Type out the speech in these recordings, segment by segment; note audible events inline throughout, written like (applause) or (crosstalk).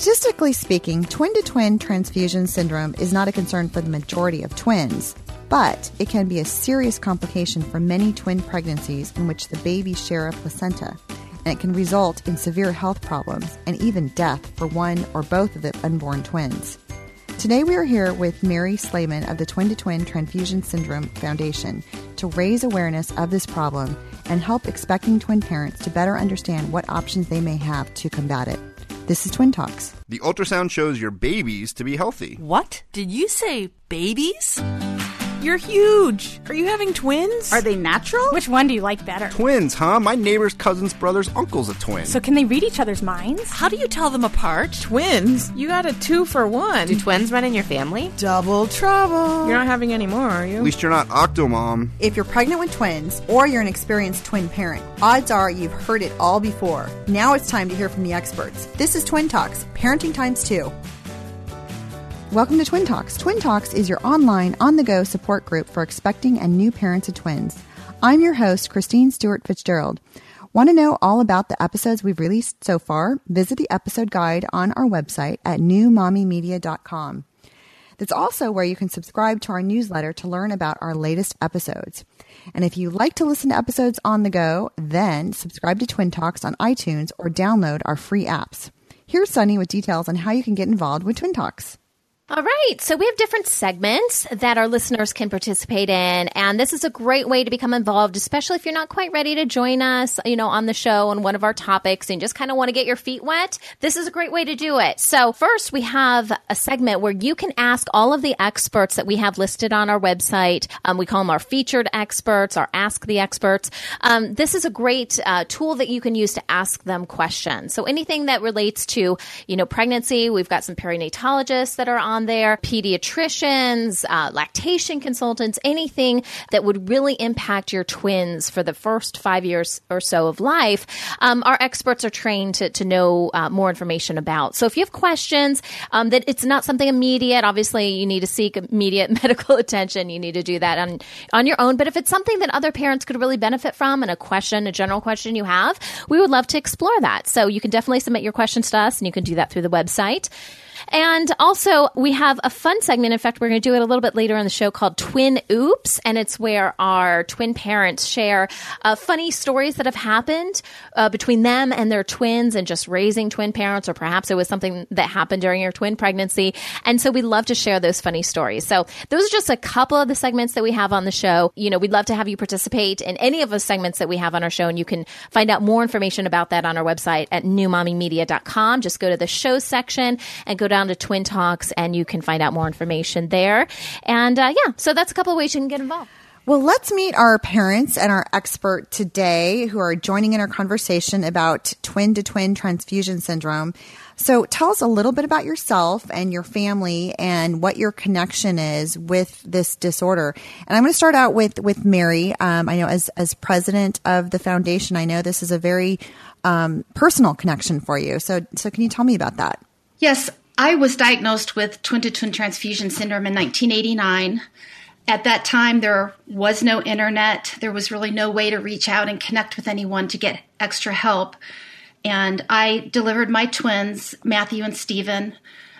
Statistically speaking, twin to twin transfusion syndrome is not a concern for the majority of twins, but it can be a serious complication for many twin pregnancies in which the babies share a placenta, and it can result in severe health problems and even death for one or both of the unborn twins. Today we are here with Mary Slaman of the Twin to Twin Transfusion Syndrome Foundation to raise awareness of this problem and help expecting twin parents to better understand what options they may have to combat it. This is Twin Talks. The ultrasound shows your babies to be healthy. What? Did you say babies? You're huge. Are you having twins? Are they natural? Which one do you like better? Twins, huh? My neighbor's cousin's brother's uncle's a twin. So can they read each other's minds? How do you tell them apart? Twins? You got a two for one. Do twins run in your family? Double trouble. You're not having any more, are you? At least you're not Octomom. If you're pregnant with twins or you're an experienced twin parent, odds are you've heard it all before. Now it's time to hear from the experts. This is Twin Talks, Parenting Times 2. Welcome to Twin Talks. Twin Talks is your online, on the go support group for expecting and new parents of twins. I'm your host, Christine Stewart Fitzgerald. Want to know all about the episodes we've released so far? Visit the episode guide on our website at newmommymedia.com. That's also where you can subscribe to our newsletter to learn about our latest episodes. And if you like to listen to episodes on the go, then subscribe to Twin Talks on iTunes or download our free apps. Here's Sunny with details on how you can get involved with Twin Talks. All right. So we have different segments that our listeners can participate in. And this is a great way to become involved, especially if you're not quite ready to join us, you know, on the show on one of our topics and just kind of want to get your feet wet. This is a great way to do it. So first we have a segment where you can ask all of the experts that we have listed on our website. Um, we call them our featured experts, our ask the experts. Um, this is a great uh, tool that you can use to ask them questions. So anything that relates to, you know, pregnancy, we've got some perinatologists that are on there, pediatricians, uh, lactation consultants, anything that would really impact your twins for the first five years or so of life. Um, our experts are trained to, to know uh, more information about. So if you have questions, um, that it's not something immediate, obviously you need to seek immediate (laughs) medical attention. You need to do that on, on your own. But if it's something that other parents could really benefit from and a question, a general question you have, we would love to explore that. So you can definitely submit your questions to us and you can do that through the website. And also, we have a fun segment. In fact, we're going to do it a little bit later on the show called Twin Oops. And it's where our twin parents share uh, funny stories that have happened uh, between them and their twins and just raising twin parents, or perhaps it was something that happened during your twin pregnancy. And so we love to share those funny stories. So those are just a couple of the segments that we have on the show. You know, we'd love to have you participate in any of the segments that we have on our show. And you can find out more information about that on our website at newmommymedia.com. Just go to the show section and go down to Twin Talks and you can find out more information there. And uh, yeah, so that's a couple of ways you can get involved. Well, let's meet our parents and our expert today who are joining in our conversation about twin to twin transfusion syndrome. So tell us a little bit about yourself and your family and what your connection is with this disorder. And I'm going to start out with, with Mary. Um, I know as, as president of the foundation, I know this is a very um, personal connection for you. So, so can you tell me about that? Yes, I was diagnosed with twin to twin transfusion syndrome in 1989. At that time, there was no internet. There was really no way to reach out and connect with anyone to get extra help. And I delivered my twins, Matthew and Stephen.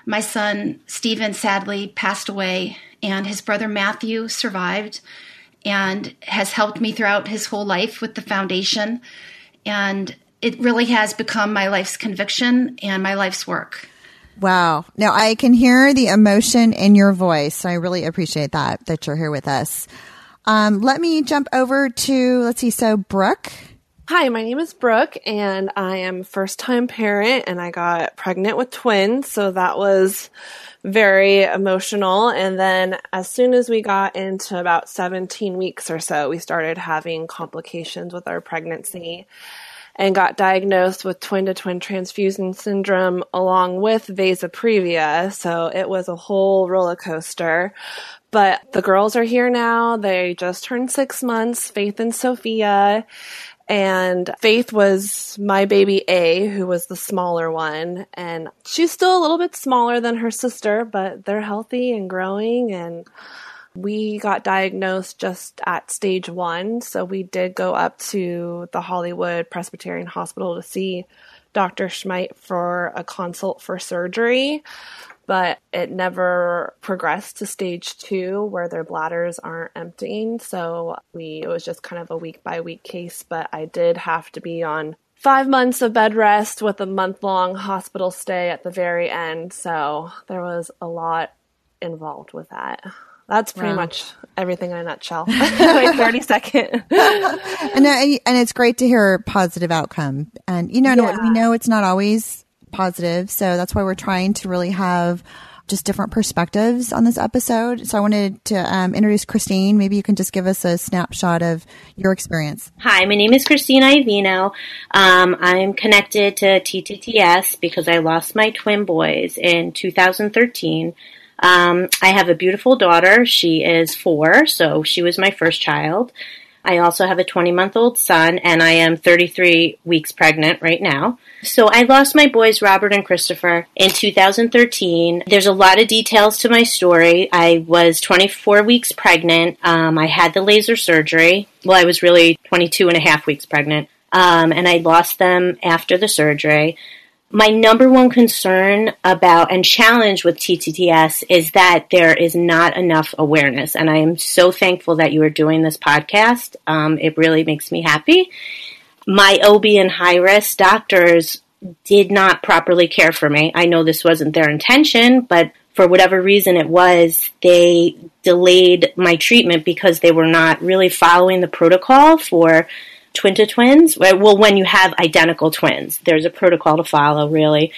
My son, Stephen, sadly passed away, and his brother Matthew survived and has helped me throughout his whole life with the foundation. And it really has become my life's conviction and my life's work. Wow. Now I can hear the emotion in your voice. I really appreciate that, that you're here with us. Um, let me jump over to, let's see, so Brooke. Hi, my name is Brooke and I am first time parent and I got pregnant with twins. So that was very emotional. And then as soon as we got into about 17 weeks or so, we started having complications with our pregnancy. And got diagnosed with twin to twin transfusion syndrome along with vasa previa. So it was a whole roller coaster. But the girls are here now. They just turned six months, Faith and Sophia. And Faith was my baby A, who was the smaller one. And she's still a little bit smaller than her sister, but they're healthy and growing. And we got diagnosed just at stage one. So we did go up to the Hollywood Presbyterian Hospital to see Dr. Chmait for a consult for surgery but it never progressed to stage two where their bladders aren't emptying. So we, it was just kind of a week by week case, but I did have to be on five months of bed rest with a month long hospital stay at the very end. So there was a lot involved with that. That's pretty wow. much everything in a nutshell. (laughs) (laughs) like 30 second. (laughs) and, and it's great to hear a positive outcome. And, you know, yeah. we know it's not always positive. So that's why we're trying to really have just different perspectives on this episode. So I wanted to um, introduce Christine. Maybe you can just give us a snapshot of your experience. Hi, my name is Christine Ivino. Um, I'm connected to TTTS because I lost my twin boys in 2013. Um, I have a beautiful daughter. She is four, so she was my first child. I also have a 20 month old son, and I am 33 weeks pregnant right now. So I lost my boys, Robert and Christopher, in 2013. There's a lot of details to my story. I was 24 weeks pregnant. Um, I had the laser surgery. Well, I was really 22 and a half weeks pregnant. Um, and I lost them after the surgery my number one concern about and challenge with TTTS is that there is not enough awareness. And I am so thankful that you are doing this podcast. Um, it really makes me happy. My OB and high risk doctors did not properly care for me. I know this wasn't their intention, but for whatever reason it was, they delayed my treatment because they were not really following the protocol for twin to twins. Well, when you have identical twins, there's a protocol to follow, really.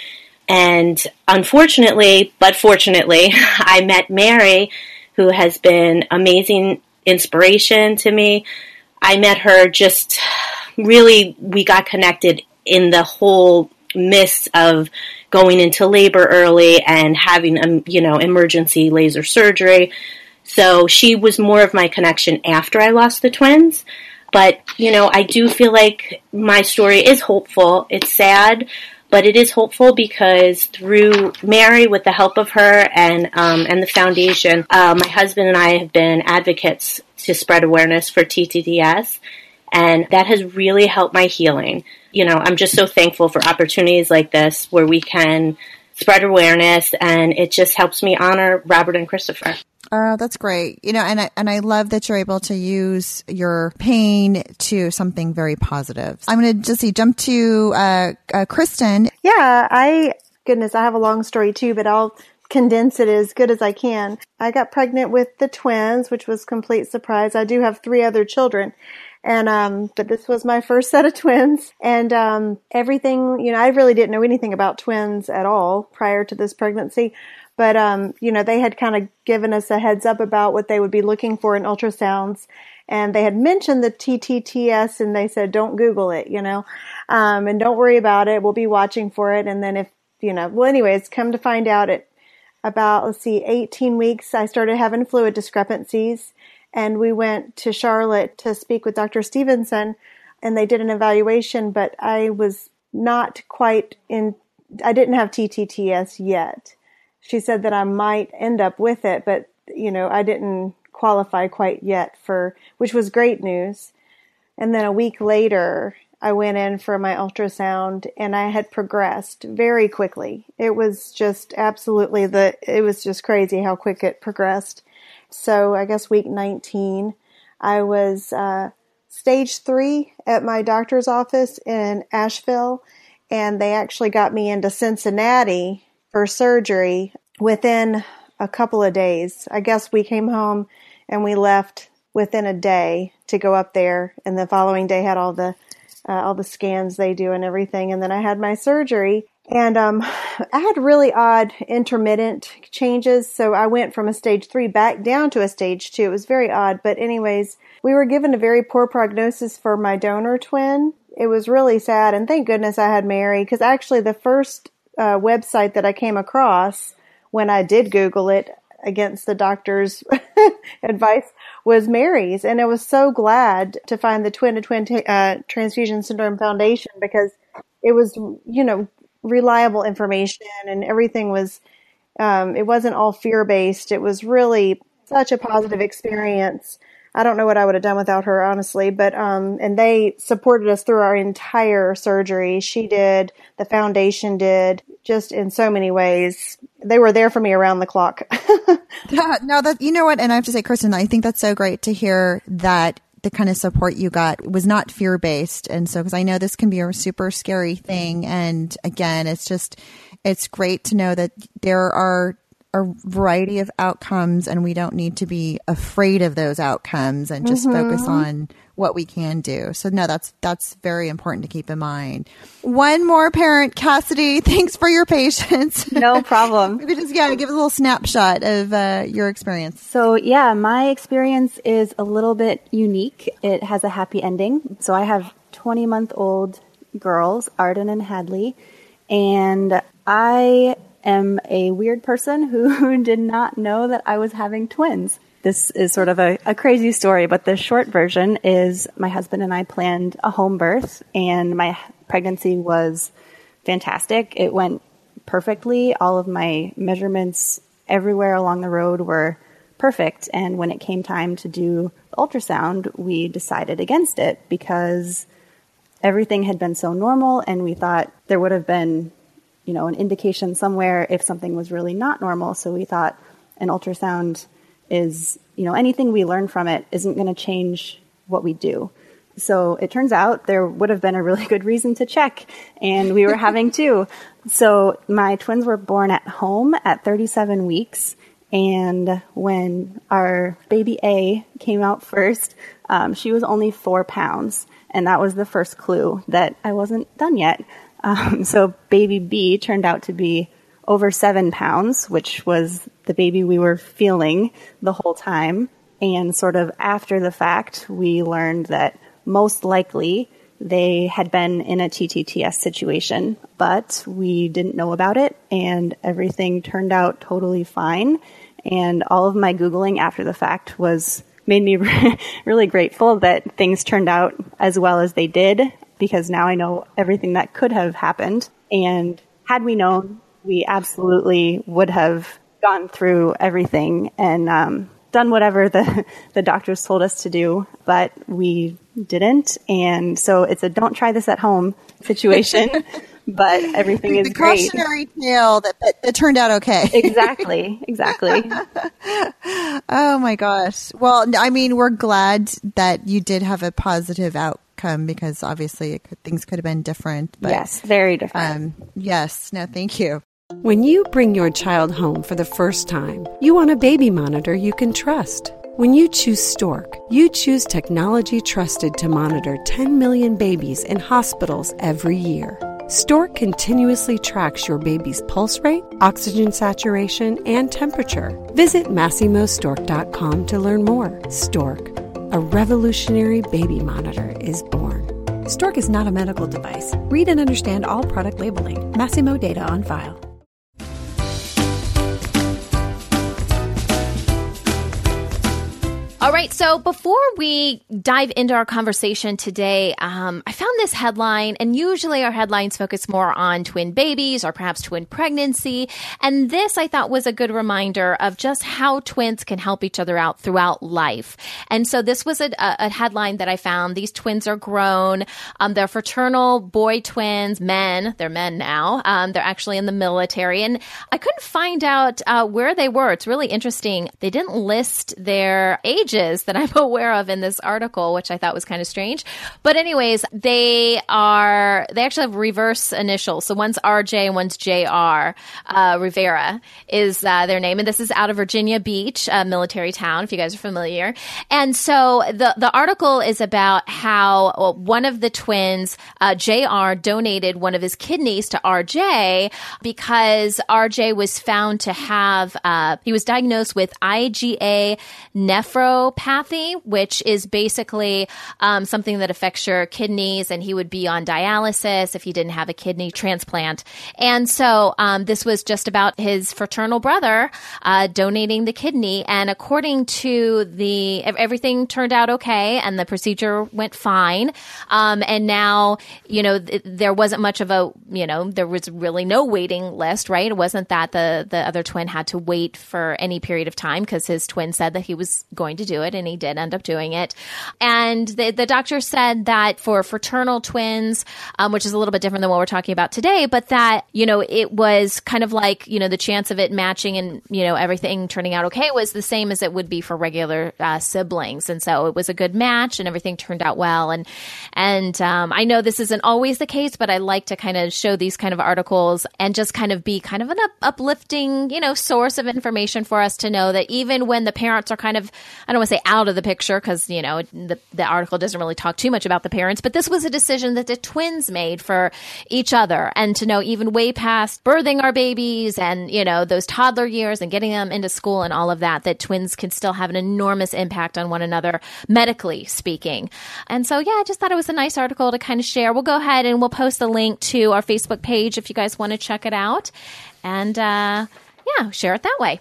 And unfortunately, but fortunately, (laughs) I met Mary, who has been amazing inspiration to me. I met her just really, we got connected in the whole midst of going into labor early and having, um, you know, emergency laser surgery. So she was more of my connection after I lost the twins. But, you know, I do feel like my story is hopeful. It's sad, but it is hopeful because through Mary, with the help of her and um, and the foundation, uh, my husband and I have been advocates to spread awareness for TTTS, and that has really helped my healing. You know, I'm just so thankful for opportunities like this where we can spread awareness, and it just helps me honor Robert and Christopher. Oh, that's great. You know, and I, and I love that you're able to use your pain to something very positive. I'm going to just see, jump to uh, uh, Kristen. Yeah, I, goodness, I have a long story too, but I'll condense it as good as I can. I got pregnant with the twins, which was complete surprise. I do have three other children. And, um, but this was my first set of twins and, um, everything, you know, I really didn't know anything about twins at all prior to this pregnancy. But, um, you know, they had kind of given us a heads up about what they would be looking for in ultrasounds. And they had mentioned the TTTS and they said, don't Google it, you know, um, and don't worry about it. We'll be watching for it. And then if, you know, well, anyways, come to find out at about, let's see, 18 weeks, I started having fluid discrepancies. And we went to Charlotte to speak with Dr. Stevenson and they did an evaluation, but I was not quite in, I didn't have TTTS yet she said that I might end up with it, but you know, I didn't qualify quite yet for, which was great news. And then a week later, I went in for my ultrasound and I had progressed very quickly. It was just absolutely the, it was just crazy how quick it progressed. So I guess week 19, I was, uh, stage three at my doctor's office in Asheville and they actually got me into Cincinnati for surgery within a couple of days. I guess we came home and we left within a day to go up there, and the following day had all the uh, all the scans they do and everything. And then I had my surgery, and um, (sighs) I had really odd intermittent changes. So I went from a stage three back down to a stage two. It was very odd, but anyways, we were given a very poor prognosis for my donor twin. it was really sad. And thank goodness I had Mary because actually the first uh, website that I came across when I did Google it against the doctor's (laughs) advice was Mary's. And I was so glad to find the Twin to Twin uh, Transfusion Syndrome Foundation because it was, you know, reliable information and everything was, um, it wasn't all fear based. It was really such a positive experience. I don't know what I would have done without her, honestly, but, um, and they supported us through our entire surgery. She did, the foundation did, just in so many ways. They were there for me around the clock. (laughs) yeah, no, that, you know what? And I have to say, Kristen, I think that's so great to hear that the kind of support you got was not fear based. And so, because I know this can be a super scary thing. And again, it's just, it's great to know that there are a variety of outcomes and we don't need to be afraid of those outcomes and just mm-hmm. focus on what we can do. So no, that's that's very important to keep in mind. One more parent, Cassidy. (laughs) Thanks for your patience. No problem. (laughs) Maybe just yeah, give us a little snapshot of uh, your experience. So yeah, my experience is a little bit unique. It has a happy ending. So I have 20 month old girls, Arden and Hadley, and I am a weird person who (laughs) did not know that I was having twins. This is sort of a, a, crazy story, but the short version is my husband and I planned a home birth, and my pregnancy was fantastic. It went perfectly. All of my measurements everywhere along the road were perfect. And when it came time to do the ultrasound, we decided against it because everything had been so normal, and we thought there would have been you know, an indication somewhere if something was really not normal. So we thought an ultrasound is, you know, anything we learn from it isn't going to change what we do. So it turns out there would have been a really (laughs) good reason to check, and we were having (laughs) two. So my twins were born at home at 37 weeks, and when our baby A came out first, um, she was only four pounds, and that was the first clue that I wasn't done yet. Um, so baby B turned out to be over seven pounds, which was the baby we were feeling the whole time. And sort of after the fact, we learned that most likely they had been in a TTTS situation, but we didn't know about it and everything turned out totally fine. And all of my Googling after the fact was made me (laughs) really grateful that things turned out as well as they did because now I know everything that could have happened. And had we known, we absolutely would have gone through everything and um, done whatever the, (laughs) the doctors told us to do, but we didn't. And so it's a don't try this at home situation. (laughs) but everything is the great. cautionary tale that, that, that, turned out okay. (laughs) exactly, exactly. oh my gosh. Well, I mean, we're glad that you did have a positive out, outcome because obviously could, things could have been different. But, yes, very different. Um, yes, no, thank you. When you bring your child home for the first time, you want a baby monitor you can trust. When you choose Stork, you choose technology trusted to monitor 10 million babies in hospitals every year. Stork continuously tracks your baby's pulse rate, oxygen saturation, and temperature. Visit MasimoStork.com to learn more. Stork a revolutionary baby monitor is born. Stork is not a medical device. Read and understand all product labeling. Masimo data on file. All right. So before we dive into our conversation today, um, I found this headline, and usually our headlines focus more on twin babies or perhaps twin pregnancy. And this I thought was a good reminder of just how twins can help each other out throughout life. And so this was a, a headline that I found. These twins are grown. Um, they're fraternal boy twins, men. They're men now. Um, they're actually in the military. And I couldn't find out uh, where they were. It's really interesting. They didn't list their age that I'm (laughs) aware of in this article, which I thought was kind of strange. But anyways, they are they actually have reverse initials. So one's RJ and one's JR. Uh, Rivera is uh, their name, and this is out of Virginia Beach, a military town. If you guys are familiar, and so the the article is about how well, one of the twins, uh, JR, donated one of his kidneys to RJ because RJ was found to have uh, he was diagnosed with IgA nephro which is basically um, something that affects your kidneys, and he would be on dialysis if he didn't have a kidney transplant. And so um, this was just about his fraternal brother uh, donating the kidney. And according to the everything turned out okay, and the procedure went fine. Um, and now, you know, th- there wasn't much of a, you know, there was really no waiting list, right? It wasn't that the the other twin had to wait for any period of time because his twin said that he was going to do it, and he did end up doing it. And the the doctor said that for fraternal twins, um, which is a little bit different than what we're talking about today, but that you know it was kind of like you know the chance of it matching and you know everything turning out okay was the same as it would be for regular uh, siblings, and so it was a good match, and everything turned out well. And and um, I know this isn't always the case, but I like to kind of show these kind of articles and just kind of be kind of an up- uplifting you know source of information for us to know that even when the parents are kind of I don't want to say out of the picture because you know the the article doesn't really talk too much about the parents, but this was a decision that the twins made for each other, and to know even way past birthing our babies and you know those toddler years and getting them into school and all of that, that twins can still have an enormous impact on one another medically speaking. And so yeah, I just thought it was a nice article to kind of share. We'll go ahead and we'll post the link to our Facebook page if you guys want to check it out, and uh, yeah, share it that way.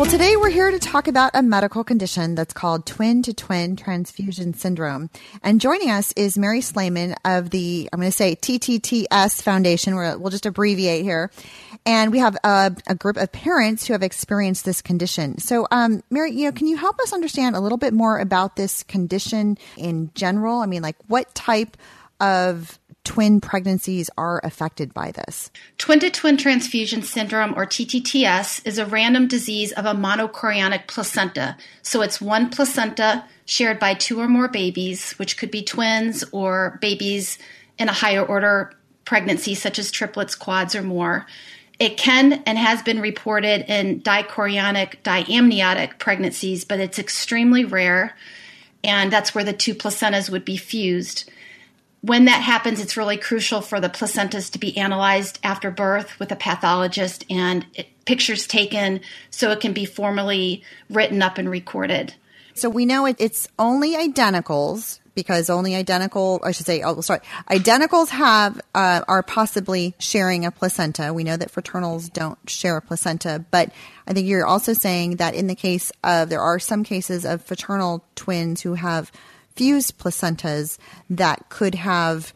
Well, today we're here to talk about a medical condition that's called twin to twin transfusion syndrome. And joining us is Mary Slaman of the, I'm going to say TTTS Foundation. We will just abbreviate here. And we have a, a, group of parents who have experienced this condition. So, um, Mary, you know, can you help us understand a little bit more about this condition in general? I mean, like what type of twin pregnancies are affected by this. Twin to twin transfusion syndrome, or TTTS, is a random disease of a monochorionic placenta. So it's one placenta shared by two or more babies, which could be twins or babies in a higher order pregnancy, such as triplets, quads, or more. It can and has been reported in dichorionic, diamniotic pregnancies, but it's extremely rare, and that's where the two placentas would be fused when that happens, it's really crucial for the placentas to be analyzed after birth with a pathologist and it, pictures taken so it can be formally written up and recorded. So we know it, it's only identicals because only identical, I should say, oh, sorry, identicals have, uh, are possibly sharing a placenta. We know that fraternals don't share a placenta, but I think you're also saying that in the case of, there are some cases of fraternal twins who have fused placentas that could have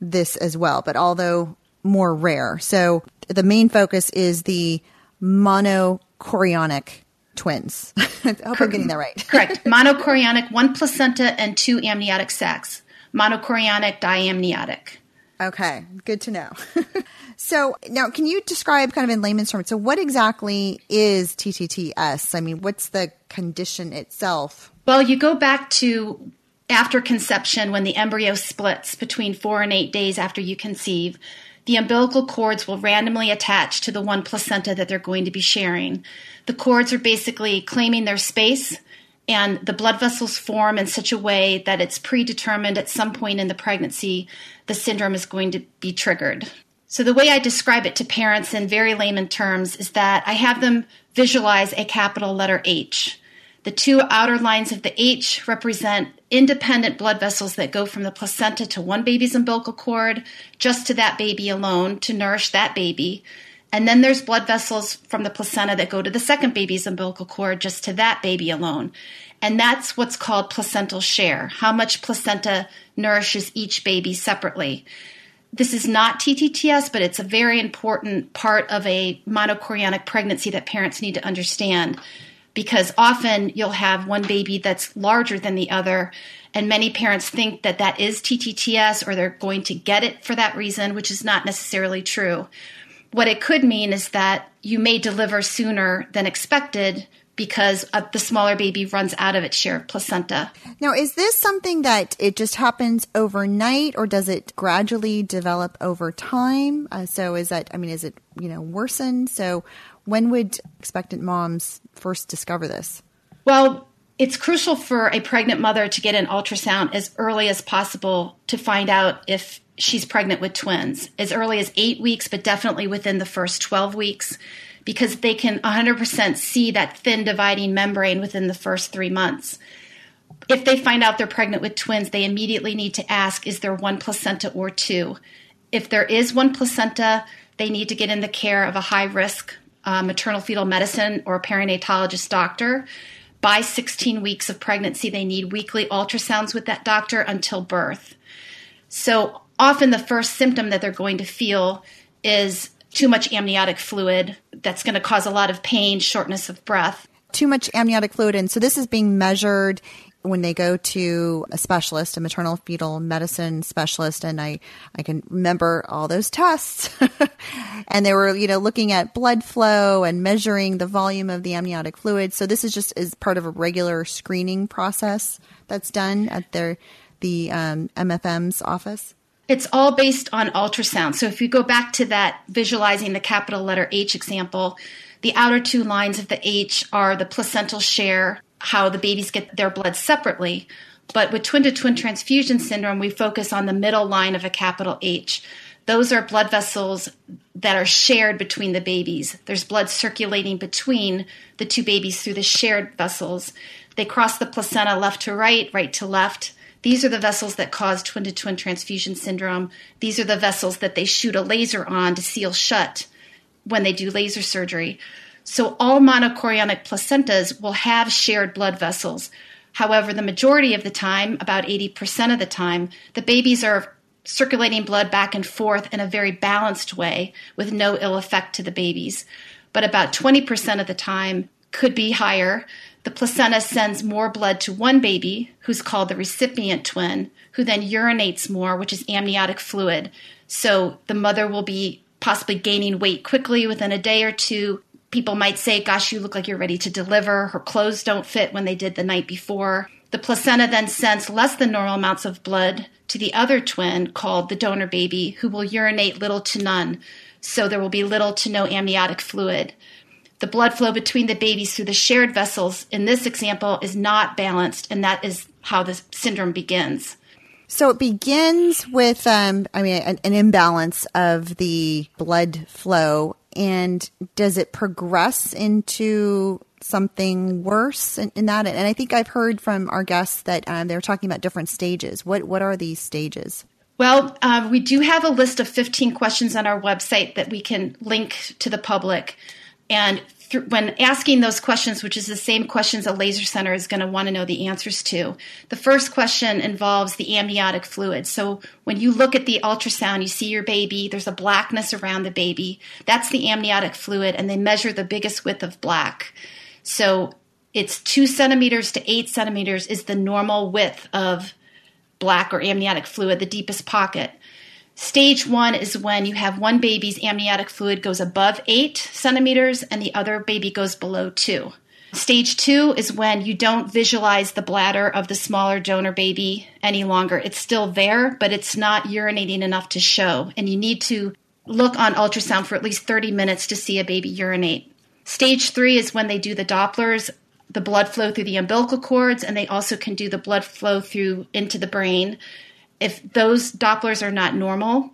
this as well, but although more rare. So the main focus is the monochorionic twins. (laughs) I hope I'm getting that right. Correct. Monochorionic, one placenta and two amniotic sacs. Monochorionic, diamniotic. Okay, good to know. (laughs) so now, can you describe kind of in layman's terms? So, what exactly is TTTS? I mean, what's the condition itself? Well, you go back to after conception, when the embryo splits between four and eight days after you conceive, the umbilical cords will randomly attach to the one placenta that they're going to be sharing. The cords are basically claiming their space, and the blood vessels form in such a way that it's predetermined at some point in the pregnancy the syndrome is going to be triggered. So, the way I describe it to parents in very layman terms is that I have them visualize a capital letter H. The two outer lines of the H represent independent blood vessels that go from the placenta to one baby's umbilical cord, just to that baby alone to nourish that baby. And then there's blood vessels from the placenta that go to the second baby's umbilical cord, just to that baby alone. And that's what's called placental share, how much placenta nourishes each baby separately. This is not TTTS, but it's a very important part of a monochorionic pregnancy that parents need to understand because often you'll have one baby that's larger than the other and many parents think that that is TTTS or they're going to get it for that reason, which is not necessarily true. What it could mean is that you may deliver sooner than expected because the smaller baby runs out of its share of placenta. Now, is this something that it just happens overnight or does it gradually develop over time? Uh, so is that, I mean, is it, you know, worsen? So when would expectant moms first discover this? Well, it's crucial for a pregnant mother to get an ultrasound as early as possible to find out if she's pregnant with twins, as early as eight weeks, but definitely within the first 12 weeks because they can 100% see that thin dividing membrane within the first three months. If they find out they're pregnant with twins, they immediately need to ask is there one placenta or two? If there is one placenta, they need to get in the care of a high risk uh, maternal fetal medicine or a perinatologist doctor. By 16 weeks of pregnancy, they need weekly ultrasounds with that doctor until birth. So often the first symptom that they're going to feel is too much amniotic fluid that's going to cause a lot of pain, shortness of breath. Too much amniotic fluid. And so this is being measured when they go to a specialist, a maternal fetal medicine specialist, and I, I can remember all those tests. (laughs) and they were, you know, looking at blood flow and measuring the volume of the amniotic fluid. So this is just as part of a regular screening process that's done at their the um, MFM's office. It's all based on ultrasound. So if you go back to that visualizing the capital letter H example, the outer two lines of the H are the placental share, how the babies get their blood separately. But with twin to twin transfusion syndrome, we focus on the middle line of a capital H. Those are blood vessels that are shared between the babies. There's blood circulating between the two babies through the shared vessels. They cross the placenta left to right, right to left. These are the vessels that cause twin to twin transfusion syndrome. These are the vessels that they shoot a laser on to seal shut when they do laser surgery. So all monochorionic placentas will have shared blood vessels. However, the majority of the time, about 80% of the time, the babies are circulating blood back and forth in a very balanced way with no ill effect to the babies. But about 20% of the time could be higher the placenta sends more blood to one baby, who's called the recipient twin, who then urinates more, which is amniotic fluid. So the mother will be possibly gaining weight quickly within a day or two. People might say, Gosh, you look like you're ready to deliver. Her clothes don't fit when they did the night before. The placenta then sends less than normal amounts of blood to the other twin, called the donor baby, who will urinate little to none. So there will be little to no amniotic fluid. The blood flow between the babies through the shared vessels in this example is not balanced, and that is how the syndrome begins. So it begins with, um, I mean, an, an imbalance of the blood flow, and does it progress into something worse in, in, that? And I think I've heard from our guests that um, they're talking about different stages. What what are these stages? Well, uh, we do have a list of 15 questions on our website that we can link to the public. And th- when asking those questions, which is the same questions a laser center is going to want to know the answers to, the first question involves the amniotic fluid. So when you look at the ultrasound, you see your baby, there's a blackness around the baby. That's the amniotic fluid, and they measure the biggest width of black. So it's two centimeters to eight centimeters is the normal width of black or amniotic fluid, the deepest pocket. Stage one is when you have one baby's amniotic fluid goes above eight centimeters and the other baby goes below two. Stage two is when you don't visualize the bladder of the smaller donor baby any longer. It's still there, but it's not urinating enough to show. And you need to look on ultrasound for at least 30 minutes to see a baby urinate. Stage three is when they do the Dopplers, the blood flow through the umbilical cords, and they also can do the blood flow through into the brain if those Dopplers are not normal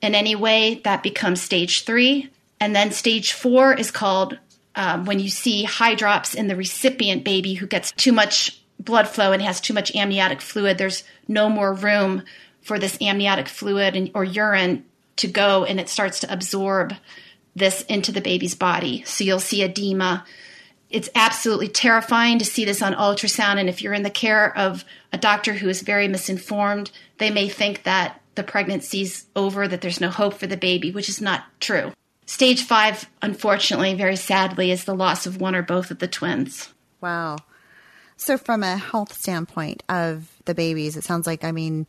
in any way, that becomes stage three. And then stage four is called um, when you see hydrops in the recipient baby who gets too much blood flow and has too much amniotic fluid. There's no more room for this amniotic fluid and, or urine to go, and it starts to absorb this into the baby's body. So you'll see edema it's absolutely terrifying to see this on ultrasound. And if you're in the care of a doctor who is very misinformed, they may think that the pregnancy's over, that there's no hope for the baby, which is not true. Stage five, unfortunately, very sadly, is the loss of one or both of the twins. Wow. So, from a health standpoint of the babies, it sounds like, I mean,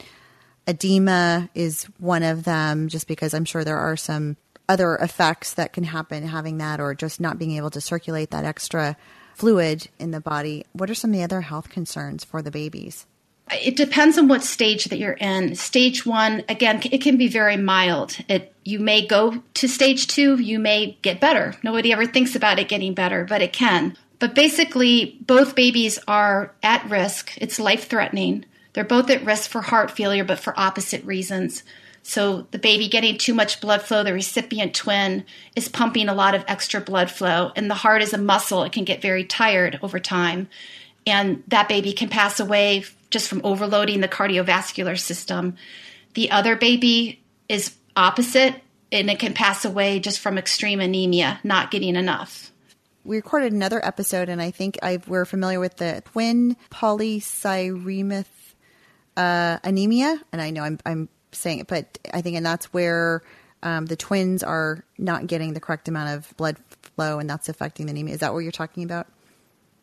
edema is one of them, just because I'm sure there are some other effects that can happen having that or just not being able to circulate that extra fluid in the body. What are some of the other health concerns for the babies? It depends on what stage that you're in. Stage one, again, it can be very mild. It you may go to stage two, you may get better. Nobody ever thinks about it getting better, but it can. But basically, both babies are at risk. It's life threatening. They're both at risk for heart failure, but for opposite reasons. So the baby getting too much blood flow, the recipient twin is pumping a lot of extra blood flow, and the heart is a muscle. It can get very tired over time. And that baby can pass away just from overloading the cardiovascular system. The other baby is opposite, and it can pass away just from extreme anemia, not getting enough. We recorded another episode, and I think i we're familiar with the twin polycythemia uh, anemia, and I know I'm, I'm saying but I think, and that's where um, the twins are not getting the correct amount of blood flow, and that's affecting the anemia. Is that what you're talking about?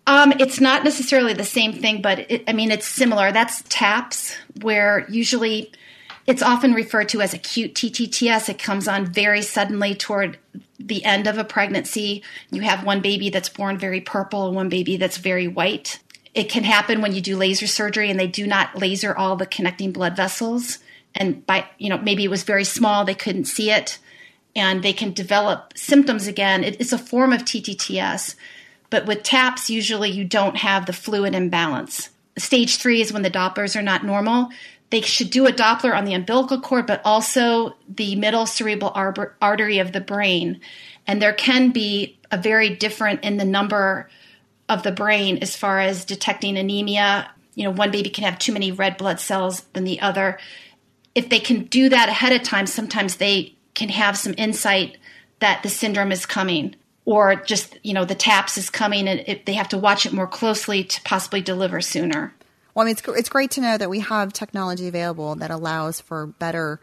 Um, it's not necessarily the same thing, but it, I mean, it's similar. That's TAPS, where usually it's often referred to as acute TTTS. It comes on very suddenly toward the end of a pregnancy. You have one baby that's born very purple and one baby that's very white. It can happen when you do laser surgery and they do not laser all the connecting blood vessels and by you know maybe it was very small they couldn't see it and they can develop symptoms again. It, it's a form of ttts but with taps usually you don't have the fluid imbalance. Stage three is when the dopplers are not normal. They should do a doppler on the umbilical cord but also the middle cerebral artery of the brain. And there can be a very different in the number of the brain as far as detecting anemia. You know one baby can have too many red blood cells than the other if they can do that ahead of time, sometimes they can have some insight that the syndrome is coming or just, you know, the TAPS is coming and it, they have to watch it more closely to possibly deliver sooner. Well, I mean, it's, it's great to know that we have technology available that allows for better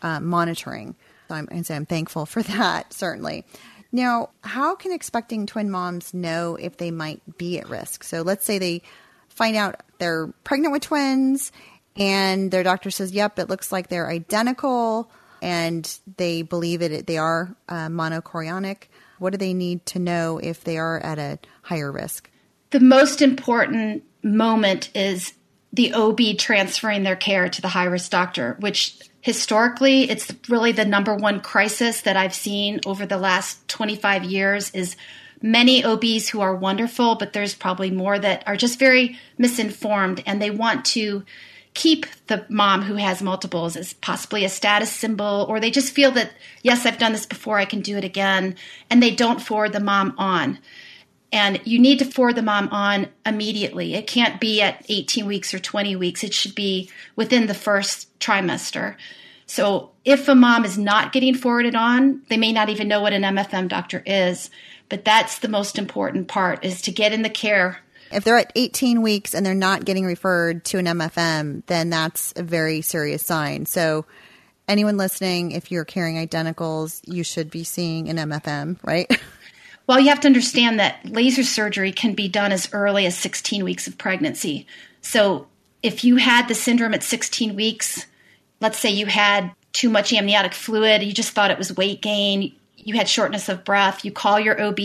uh, monitoring. So I'm, and so I'm thankful for (laughs) that, certainly. Now, how can expecting twin moms know if they might be at risk? So let's say they find out they're pregnant with twins and their doctor says, "Yep, it looks like they're identical," and they believe it. They are uh, monochorionic. What do they need to know if they are at a higher risk? The most important moment is the OB transferring their care to the high risk doctor, which historically it's really the number one crisis that I've seen over the last 25 years is many OBs who are wonderful, but there's probably more that are just very misinformed and they want to keep the mom who has multiples as possibly a status symbol, or they just feel that, yes, I've done this before, I can do it again, and they don't forward the mom on. And you need to forward the mom on immediately. It can't be at 18 weeks or 20 weeks, it should be within the first trimester. So if a mom is not getting forwarded on, they may not even know what an MFM doctor is. But that's the most important part is to get in the care if they're at 18 weeks and they're not getting referred to an MFM, then that's a very serious sign. So, anyone listening, if you're carrying identicals, you should be seeing an MFM, right? (laughs) Well, you have to understand that laser surgery can be done as early as 16 weeks of pregnancy. So, if you had the syndrome at 16 weeks, let's say you had too much amniotic fluid, you just thought it was weight gain, you had shortness of breath, you call your OB.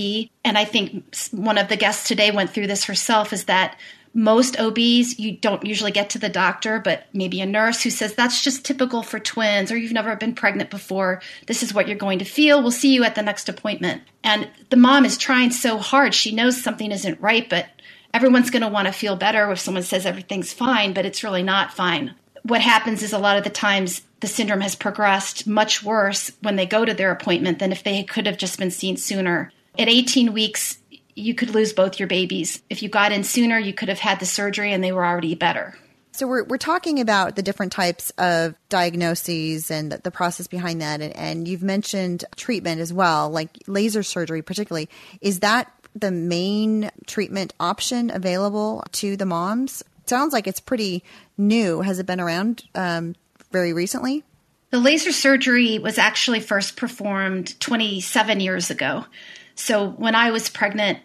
And I think one of the guests today went through this herself is that most OBs, you don't usually get to the doctor, but maybe a nurse who says, that's just typical for twins, or you've never been pregnant before. This is what you're going to feel. We'll see you at the next appointment. And the mom is trying so hard. She knows something isn't right, but everyone's going to want to feel better if someone says everything's fine, but it's really not fine. What happens is a lot of the times the syndrome has progressed much worse when they go to their appointment than if they could have just been seen sooner. At 18 weeks, you could lose both your babies. If you got in sooner, you could have had the surgery and they were already better. So we're, we're talking about the different types of diagnoses and the, the process behind that. And, and you've mentioned treatment as well, like laser surgery particularly. Is that the main treatment option available to the moms? Sounds like it's pretty new. Has it been around um, very recently? The laser surgery was actually first performed 27 years ago. So when I was pregnant,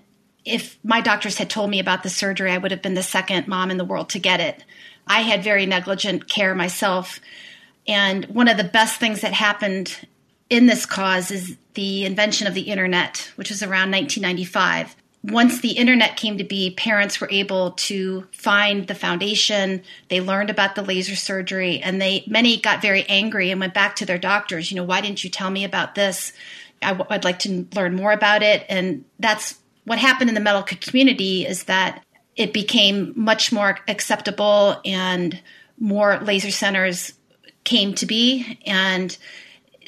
if my doctors had told me about the surgery, I would have been the second mom in the world to get it. I had very negligent care myself. And one of the best things that happened in this cause is the invention of the internet, which was around 1995. Once the internet came to be, parents were able to find the foundation. They learned about the laser surgery, and they many got very angry and went back to their doctors. You know, why didn't you tell me about this? I, would like to learn more about it. And that's what happened in the medical community is that it became much more acceptable and more laser centers came to be. And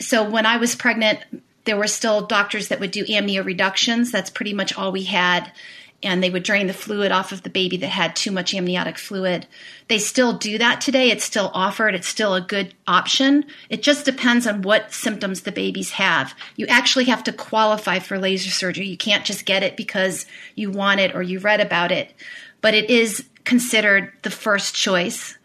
so when I was pregnant, there were still doctors that would do amnio reductions. That's pretty much all we had. And they would drain the fluid off of the baby that had too much amniotic fluid. They still do that today. It's still offered. It's still a good option. It just depends on what symptoms the babies have. You actually have to qualify for laser surgery. You can't just get it because you want it or you read about it. But it is considered the first choice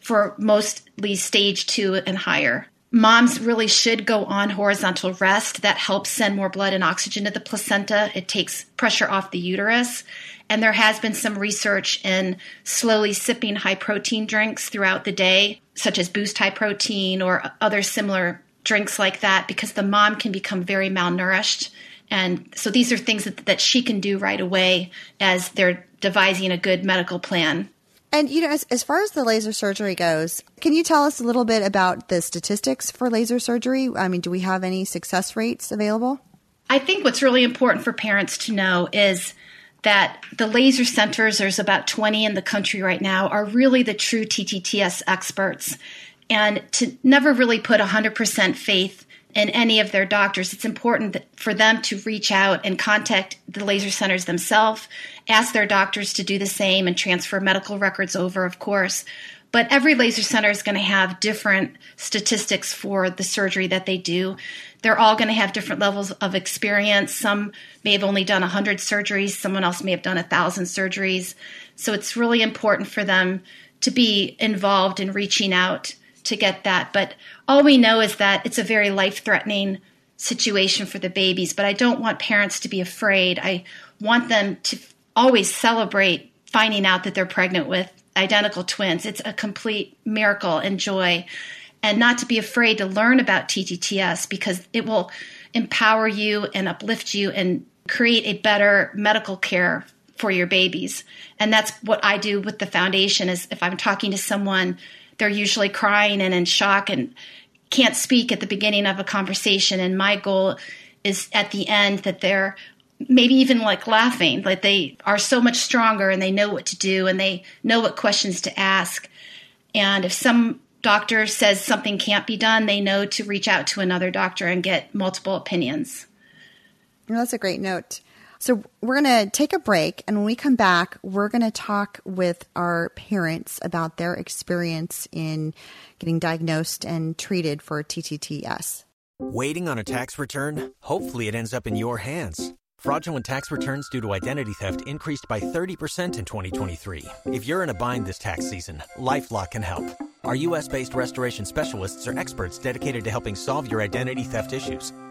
for mostly stage two and higher moms really should go on horizontal rest. That helps send more blood and oxygen to the placenta. It takes pressure off the uterus. And there has been some research in slowly sipping high protein drinks throughout the day, such as Boost High Protein or other similar drinks like that, because the mom can become very malnourished. And so these are things that, that she can do right away as they're devising a good medical plan. And you know, as, as far as the laser surgery goes, can you tell us a little bit about the statistics for laser surgery? I mean, do we have any success rates available? I think what's really important for parents to know is that the laser centers, there's about 20 in the country right now, are really the true TTTS experts. And to never really put 100% faith in any of their doctors. It's important for them to reach out and contact the laser centers themselves, ask their doctors to do the same, and transfer medical records over, of course. But every laser center is going to have different statistics for the surgery that they do. They're all going to have different levels of experience. Some may have only done 100 surgeries, someone else may have done 1,000 surgeries. So it's really important for them to be involved in reaching out to get that. But all we know is that it's a very life threatening situation for the babies. But I don't want parents to be afraid. I want them to always celebrate finding out that they're pregnant with identical twins. It's a complete miracle and joy. And not to be afraid to learn about TTTS because it will empower you and uplift you and create a better medical care for your babies. And that's what I do with the foundation is if I'm talking to someone they're usually crying and in shock and can't speak at the beginning of a conversation. And my goal is at the end that they're maybe even like laughing, like they are so much stronger and they know what to do and they know what questions to ask. And if some doctor says something can't be done, they know to reach out to another doctor and get multiple opinions. Well, that's a great note. So we're going to take a break. And when we come back, we're going to talk with our parents about their experience in getting diagnosed and treated for TTTS. Waiting on a tax return? Hopefully, it ends up in your hands. Fraudulent tax returns due to identity theft increased by 30% in 2023. If you're in a bind this tax season, LifeLock can help. Our U.S. based restoration specialists are experts dedicated to helping solve your identity theft issues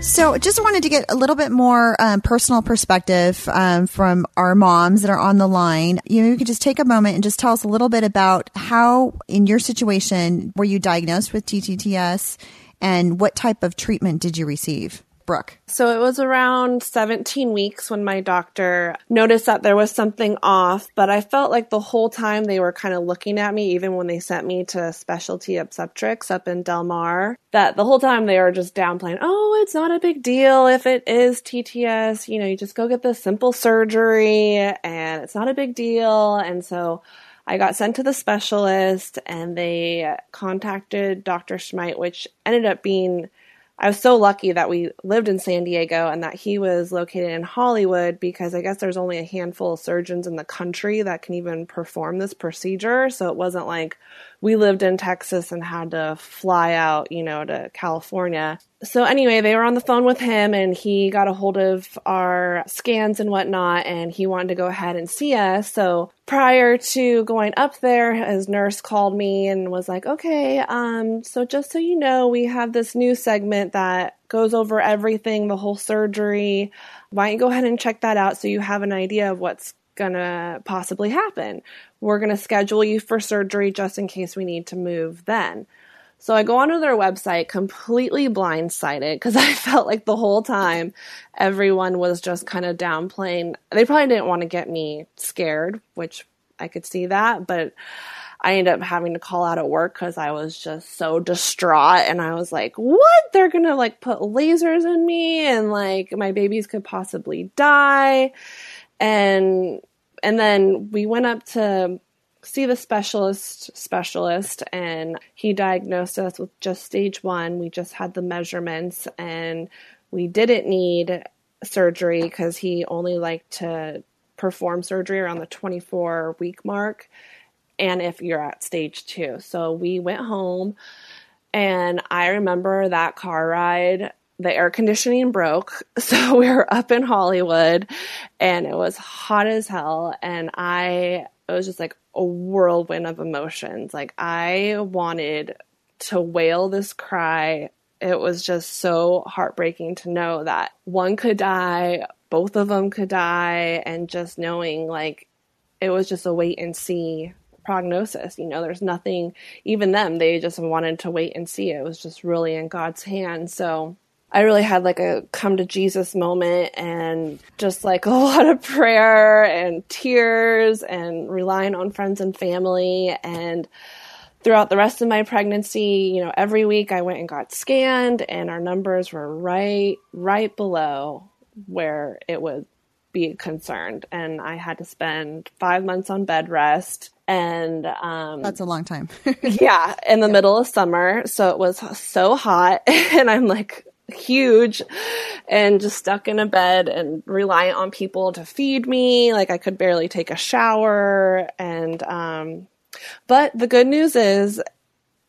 So, just wanted to get a little bit more um, personal perspective um, from our moms that are on the line. You know, you could just take a moment and just tell us a little bit about how, in your situation, were you diagnosed with TTTS, and what type of treatment did you receive? Brooke? So it was around 17 weeks when my doctor noticed that there was something off, but I felt like the whole time they were kind of looking at me, even when they sent me to specialty obstetrics up in Del Mar, that the whole time they were just downplaying, oh, it's not a big deal if it is TTS. You know, you just go get the simple surgery and it's not a big deal. And so I got sent to the specialist and they contacted Dr. Chmait, which ended up being I was so lucky that we lived in San Diego and that he was located in Hollywood because I guess there's only a handful of surgeons in the country that can even perform this procedure. So it wasn't like we lived in Texas and had to fly out, you know, to California. So anyway, they were on the phone with him and he got a hold of our scans and whatnot and he wanted to go ahead and see us. So prior to going up there, his nurse called me and was like, okay, um, so just so you know, we have this new segment that goes over everything, the whole surgery. Why don't you go ahead and check that out so you have an idea of what's gonna possibly happen? We're gonna schedule you for surgery just in case we need to move then. So I go onto their website completely blindsided because (laughs) I felt like the whole time everyone was just kind of downplaying. They probably didn't want to get me scared, which I could see that, but I ended up having to call out at work because I was just so distraught and I was like, what? They're gonna like put lasers in me and like my babies could possibly die. And and then we went up to see the specialist specialist and he diagnosed us with just stage 1 we just had the measurements and we didn't need surgery because he only liked to perform surgery around the 24 week mark and if you're at stage 2 so we went home and i remember that car ride the air conditioning broke. (laughs) So we were up in Hollywood and it was hot as hell. And I, it was just like, a whirlwind of emotions. Like I wanted to wail this cry. It was just so heartbreaking to know that one could die, both of them could die, and just knowing like it was just a wait and see prognosis. You know, there's nothing, even them, they just wanted to wait and see. It was just really in God's hands. So I really had like a come to Jesus moment and just like (laughs) a lot of prayer and tears and relying on friends and family. And throughout the rest of my pregnancy, you know, every week I went and got scanned and our numbers were right, right below where it would be concerned. And I had to spend five months on bed rest and um, that's a long time. (laughs) yeah, in the yeah. middle of summer, so it was so hot, (laughs) and I'm like huge and just stuck in a bed and reliant on people to feed me. Like I could barely take a shower. And, um, but the good news is,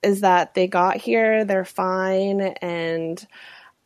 is that they got here, they're fine. And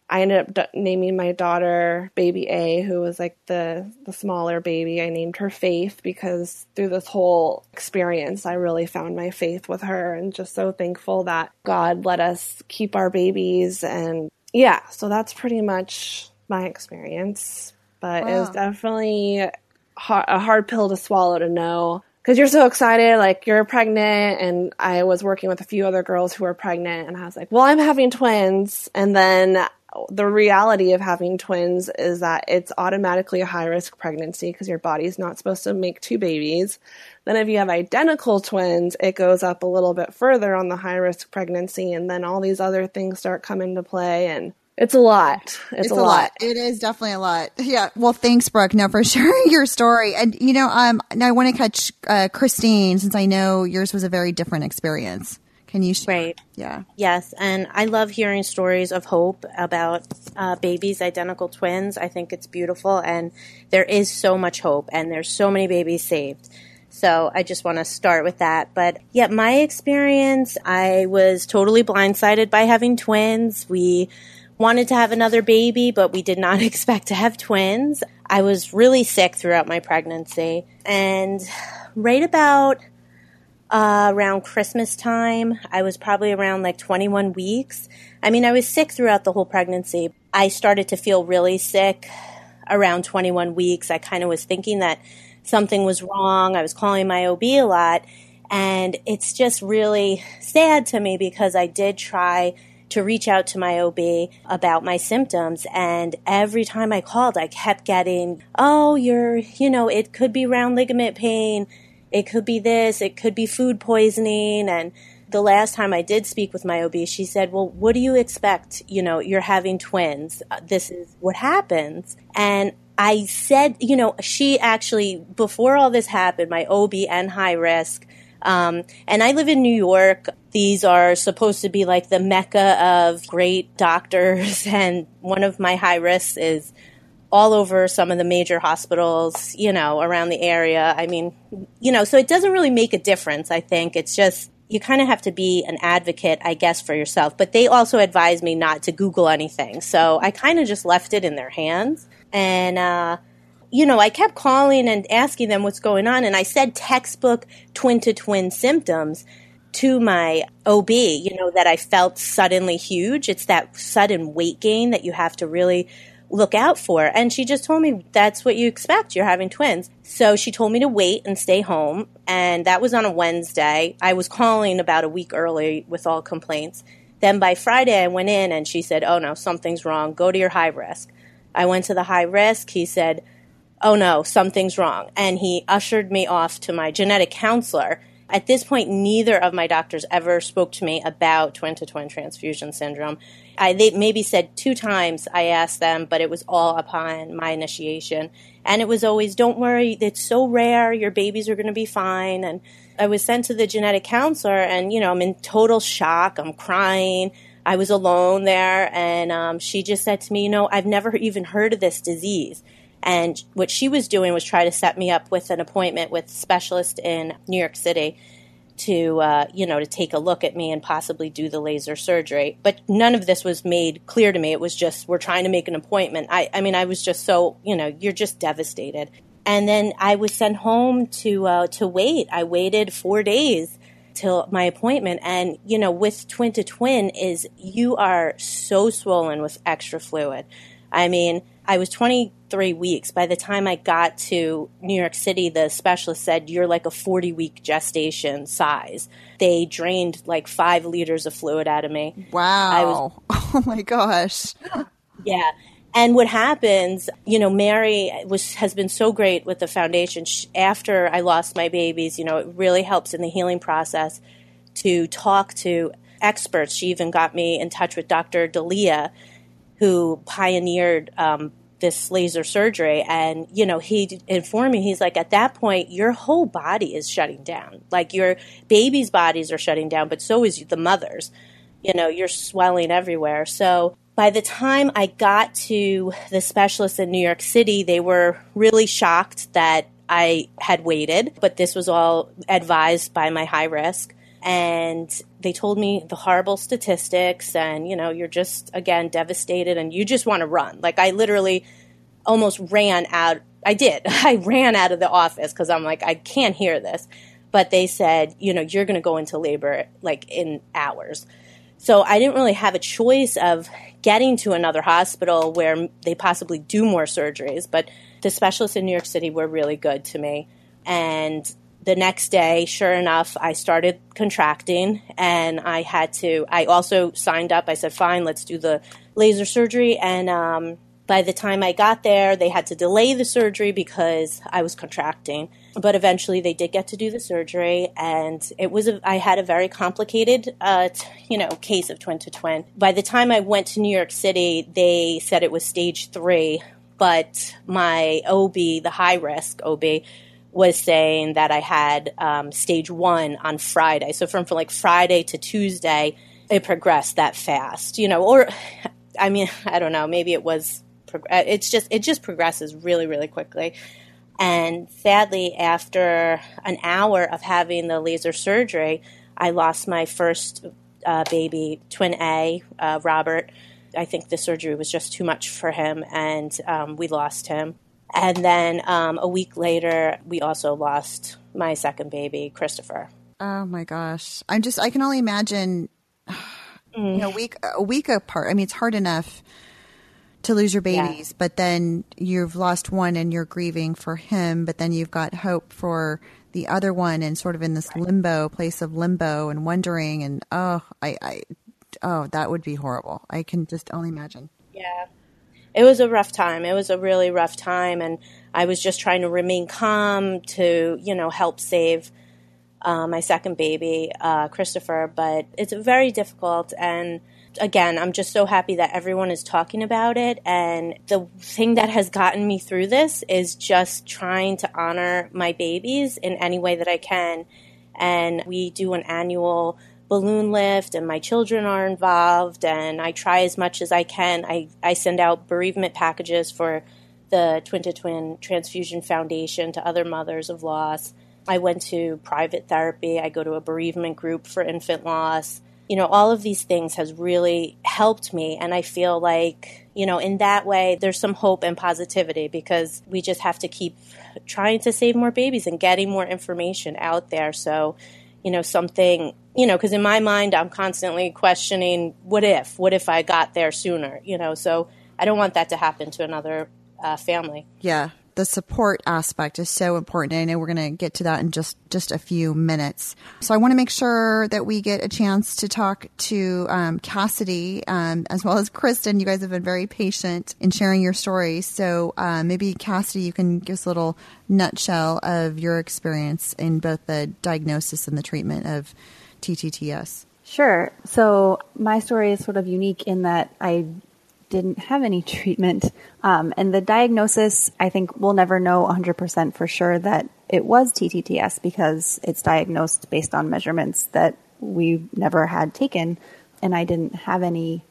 I ended up naming my daughter baby A, who was like the, the smaller baby. I named her Faith because through this whole experience, I really found my faith with her and just so thankful that God let us keep our babies and yeah, so that's pretty much my experience. But wow. it was definitely a hard pill to swallow to know because you're so excited, like you're pregnant, and I was working with a few other girls who were pregnant, and I was like, well, I'm having twins, and then the reality of having twins is that it's automatically a high risk pregnancy because your body's not supposed to make two babies. Then, if you have identical twins, it goes up a little bit further on the high risk pregnancy, and then all these other things start coming to play. And it's a lot. It's, it's a, lot. lot. It is definitely a lot. Yeah. Well, thanks, Brooke, now for (laughs) sharing your story. And you know, um, I want to catch uh, Christine since I know yours was a very different experience. Can you? Sh- right. Yeah. Yes, and I love hearing stories of hope about uh, babies, identical twins. I think it's beautiful, and there is so much hope, and there's so many babies saved. So I just want to start with that. But yeah, my experience, I was totally blindsided by having twins. We wanted to have another baby, but we did not (laughs) expect to have twins. I was really sick throughout my pregnancy. And right about uh, around Christmas time, I was probably around like 21 weeks. I mean, I was sick throughout the whole pregnancy. I started to feel really sick around 21 weeks. I kind of was thinking that something was wrong. I was calling my OB a lot. And it's just really sad to me because I did try to reach out to my OB about my symptoms. And every time I called, I kept getting, oh, you're, you know, it could be round ligament pain. It could be this. It could be food poisoning. And the last time I did speak with my OB, she said, well, what do you expect? You know, you're having twins. This is what happens. And I said, you know, she actually, before all this happened, my OB and high risk, um, and I live in New York. These are supposed to be like the mecca of great doctors. (laughs) And one of my high risks is all over some of the major hospitals, you know, around the area. I mean, you know, so it doesn't really make a difference, I think. It's just you kind of have to be an advocate, I guess, for yourself. But they also advised me not to Google anything. So I kind of just left it in their hands. And, uh, you know, I kept calling and asking them what's going on. And I said textbook twin to twin symptoms to my OB, you know, that I felt suddenly huge. It's that sudden weight gain that you have to really look out for. And she just told me that's what you expect. You're having twins. So she told me to wait and stay home. And that was on a Wednesday. I was calling about a week early with all complaints. Then by Friday, I went in and she said, Oh no, something's wrong. Go to your high risk. I went to the high risk. He said, Oh no, something's wrong. And he ushered me off to my genetic counselor. At this point, neither of my doctors ever spoke to me about twin to twin transfusion syndrome. I, they maybe said two times I asked them, but it was all upon my initiation. And it was always, don't worry, it's so rare, your babies are going to be fine. And I was sent to the genetic counselor, and, you know, I'm in total shock. I'm crying. I was alone there, and um, she just said to me, you know, I've never (laughs) even heard of this disease. And what she was doing was try to set me up with an appointment with specialist in New York City to uh, you know to take a look at me and possibly do the laser surgery. But none of this was made clear to me. It was just we're trying to make an appointment. I, I mean i was just so you know you're just devastated. And then i was sent home to uh, to wait. I waited four days till my appointment. And you know with twin to twin is you are so swollen with extra fluid. I mean I was 23 weeks. By the time I got to New York City, the specialist said, You're like a 40 week gestation size. They drained like five liters of fluid out of me. Wow. Was, (laughs) oh my gosh. yeah. And what happens, you know, Mary was has been so great with the foundation. She, after I lost my babies, you know, it really helps in the healing process to talk to experts. She even got me in touch with Dr. De Lia, who pioneered um, this laser surgery and you know he informed me he's like at that point your whole body is shutting down. Like your baby's bodies are shutting down but so is the mother's. You know you're swelling everywhere. So by the time i got to the specialist in new york city they were really shocked that i had waited but this was all advised by my high risk and they told me the horrible statistics and you know you're just again devastated and you just want to run. Like i literally almost ran out i did. (laughs) I ran out of the office because i'm like i can't hear this. But they said you know you're going to go into labor like in hours. So i didn't really have a choice of getting to another hospital where they possibly do more surgeries but the specialists in new york city were really good to me. And the next day, sure enough, I started contracting and I had to, I also signed up. I said, fine, let's do the laser surgery. And um, by the time I got there, they had to delay the surgery because I was contracting. But eventually, they did get to do the surgery, and it was a, I had a very complicated, uh, t- you know, case of twin to twin. By the time I went to New York City, they said it was stage three, but my OB, the high risk OB, was saying that I had um, stage one on Friday. So from, from like Friday to Tuesday, it progressed that fast, you know, or I mean, (laughs) I don't know, maybe it was, it's just, it just progresses really, really quickly. And sadly, after an hour of having the laser surgery, I lost my first uh, baby, twin A, uh, Robert. I think the surgery was just too much for him, and um, we lost him. And then um, a week later, we also lost my second baby, Christopher. Oh my gosh! I'm just I can only imagine. (sighs) You know, a week a week apart. I mean, it's hard enough to lose your babies, yeah. but then you've lost one and you're grieving for him, but then you've got hope for the other one and sort of in this limbo place of limbo and wondering and oh, I, I oh, that would be horrible. I can just only imagine. Yeah it was a rough time. It was a really rough time, and I was just trying to remain calm to, you know, help save uh, my second baby, uh, Christopher. But it's very difficult, and again, I'm just so happy that everyone is talking about it. And the thing that has gotten me through this is just trying to honor my babies in any way that I can. And we do an annual balloon lift and my children are involved and I try as much as I can. I, I send out bereavement packages for the Twin to Twin Transfusion Foundation to other mothers of loss. I went to private therapy. I go to a bereavement group for infant loss. You know, all of these things has really helped me. And I feel like, you know, in that way, there's some hope and positivity because we just have to keep trying to save more babies and getting more information out there. So, you know, something, you know, because in my mind, I'm constantly questioning what if, what if I got there sooner, you know, so I don't want that to happen to another uh, family. Yeah. The support aspect is so important. I know we're going to get to that in just, just a few minutes. So I want to make sure that we get a chance to talk to um, Cassidy um, as well as Kristen. You guys have been very patient in sharing your stories. So uh, maybe Cassidy, you can give us a little nutshell of your experience in both the diagnosis and the treatment of TTTS. Sure. So my story is sort of unique in that I didn't have any treatment. Um, and the diagnosis, I think we'll never know 100% for sure that it was TTTS because it's diagnosed based on measurements that we never had taken. And I didn't have any,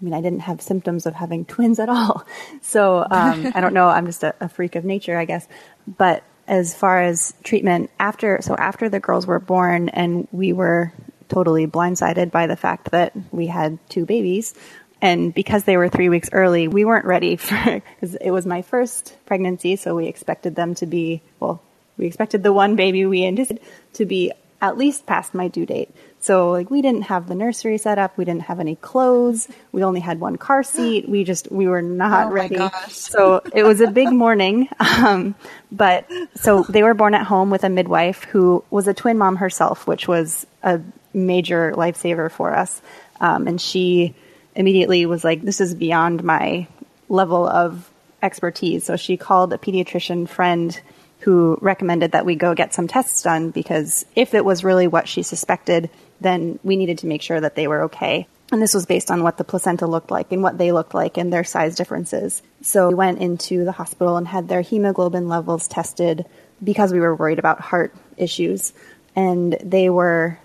I mean, I didn't have symptoms of having twins at all. (laughs) So um, I don't know. I'm just a, a freak of nature, I guess. But as far as treatment after, so after the girls were born and we were totally blindsided by the fact that we had two babies, and because they were three weeks early, we weren't ready for, (laughs) because it was my first pregnancy, so we expected them to be, well, we expected the one baby we anticipated to be at least past my due date. So like we didn't have the nursery set up, we didn't have any clothes, we only had one car seat. We just we were not Oh ready. So it was a big morning. (laughs) Um, but so they were born at home with a midwife who was a twin mom herself, which was a major lifesaver for us. Um, and she immediately was like, "This is beyond my level of expertise." So she called a pediatrician friend who recommended that we go get some tests done because if it was really what she suspected, then we needed to make sure that they were okay. And this was based on what the placenta looked like and what they looked like and their size differences. So we went into the hospital and had their hemoglobin levels tested because we were worried about heart issues. And they were,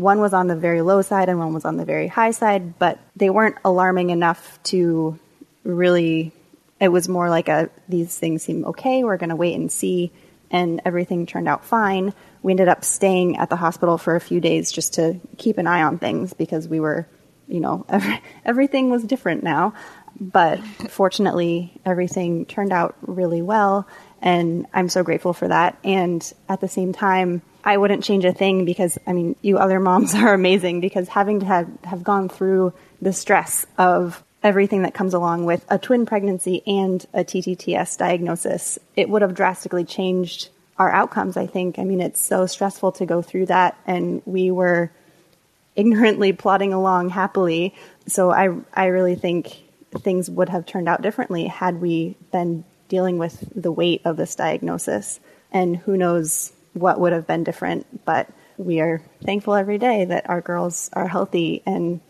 one was on the very low side and one was on the very high side, but they weren't alarming enough to really it was more like a these things seem okay we're going to wait and see and everything turned out fine. We ended up staying at the hospital for a few days just to keep an eye on things because we were you know (laughs) every, everything was different now. But fortunately everything turned out really well and i'm so grateful for that. And at the same time i wouldn't change a thing because i mean you other moms (laughs) are amazing because having to have, have gone through the stress of everything that comes along with a twin pregnancy and a TTTS diagnosis, it would have drastically changed our outcomes, I think. I mean, it's so stressful to go through that, and we were ignorantly (laughs) plodding along happily. So I, I really think things would have turned out differently had we been dealing with the weight of this diagnosis. And who knows what would have been different, but we are thankful every day that our girls are healthy and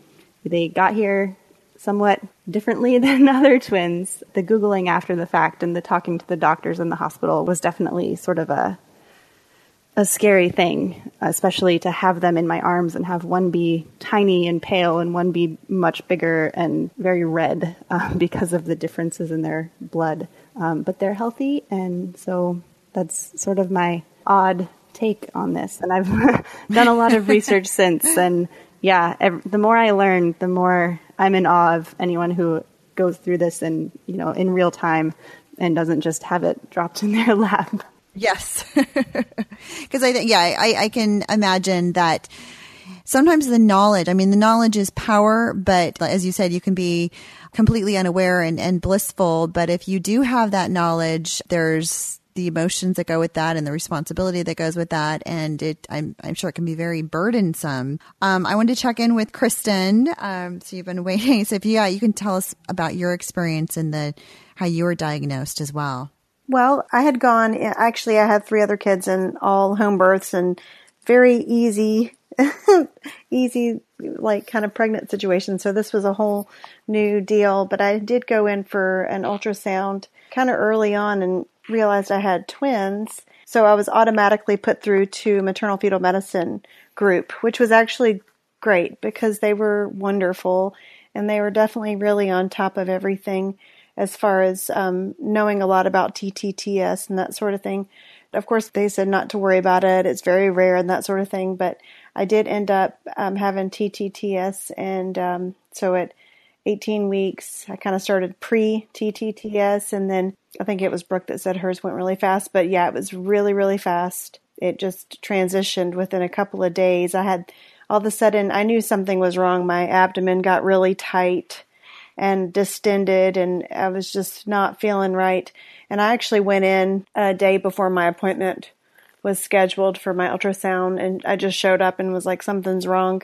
they got here somewhat differently (laughs) than other twins. The Googling after the fact and the talking to the doctors in the hospital was definitely sort of a a scary thing, especially to have them in my arms and have one be tiny and pale and one be much bigger and very red (laughs) um, because of the differences in their blood. Um, but they're healthy, and so that's sort of my odd take on this. And I've (laughs) done a lot of research (laughs) since, and yeah, ev- the more I learn, the more I'm in awe of anyone who goes through this and you know in real time and doesn't just have it dropped in their (laughs) lap. Yes. Because I think, yeah, I, I can imagine that sometimes the knowledge, I mean, the knowledge is power, but as you said, you can be completely unaware and, and blissful. But if you do have that knowledge, there's the emotions that go with that and the responsibility that goes with that. And it, I'm, I'm sure it can be very burdensome. Um, I wanted to check in with Kristen. Um, so you've been (laughs) waiting. So if you, yeah, you can tell us about your experience and the, how you were diagnosed as well. Well, I had gone, actually, I had three other kids and all home births and very easy, (laughs) easy, like kind of pregnant situation. So this was a whole new deal, but I did go in for an ultrasound kind of early on and realized I had twins. So I was automatically put through to maternal fetal medicine group, which was actually great because they were wonderful and they were definitely really on top of everything as far as um, knowing a lot about TTTS and that sort of thing. Of course, they said not to worry about it. It's very rare and that sort of thing. But I did end up um, having TTTS. And um, so at 18 weeks, I kind of started pre TTTS. And then I think it was Brooke that said hers went really fast. But yeah, it was really, really fast. It just transitioned within a couple of days. I had all of a sudden, I knew something was wrong. My abdomen got really tight and distended, and I was just not feeling right. And I actually went in a day before my appointment was scheduled for my ultrasound, and I just showed up and was like, something's wrong.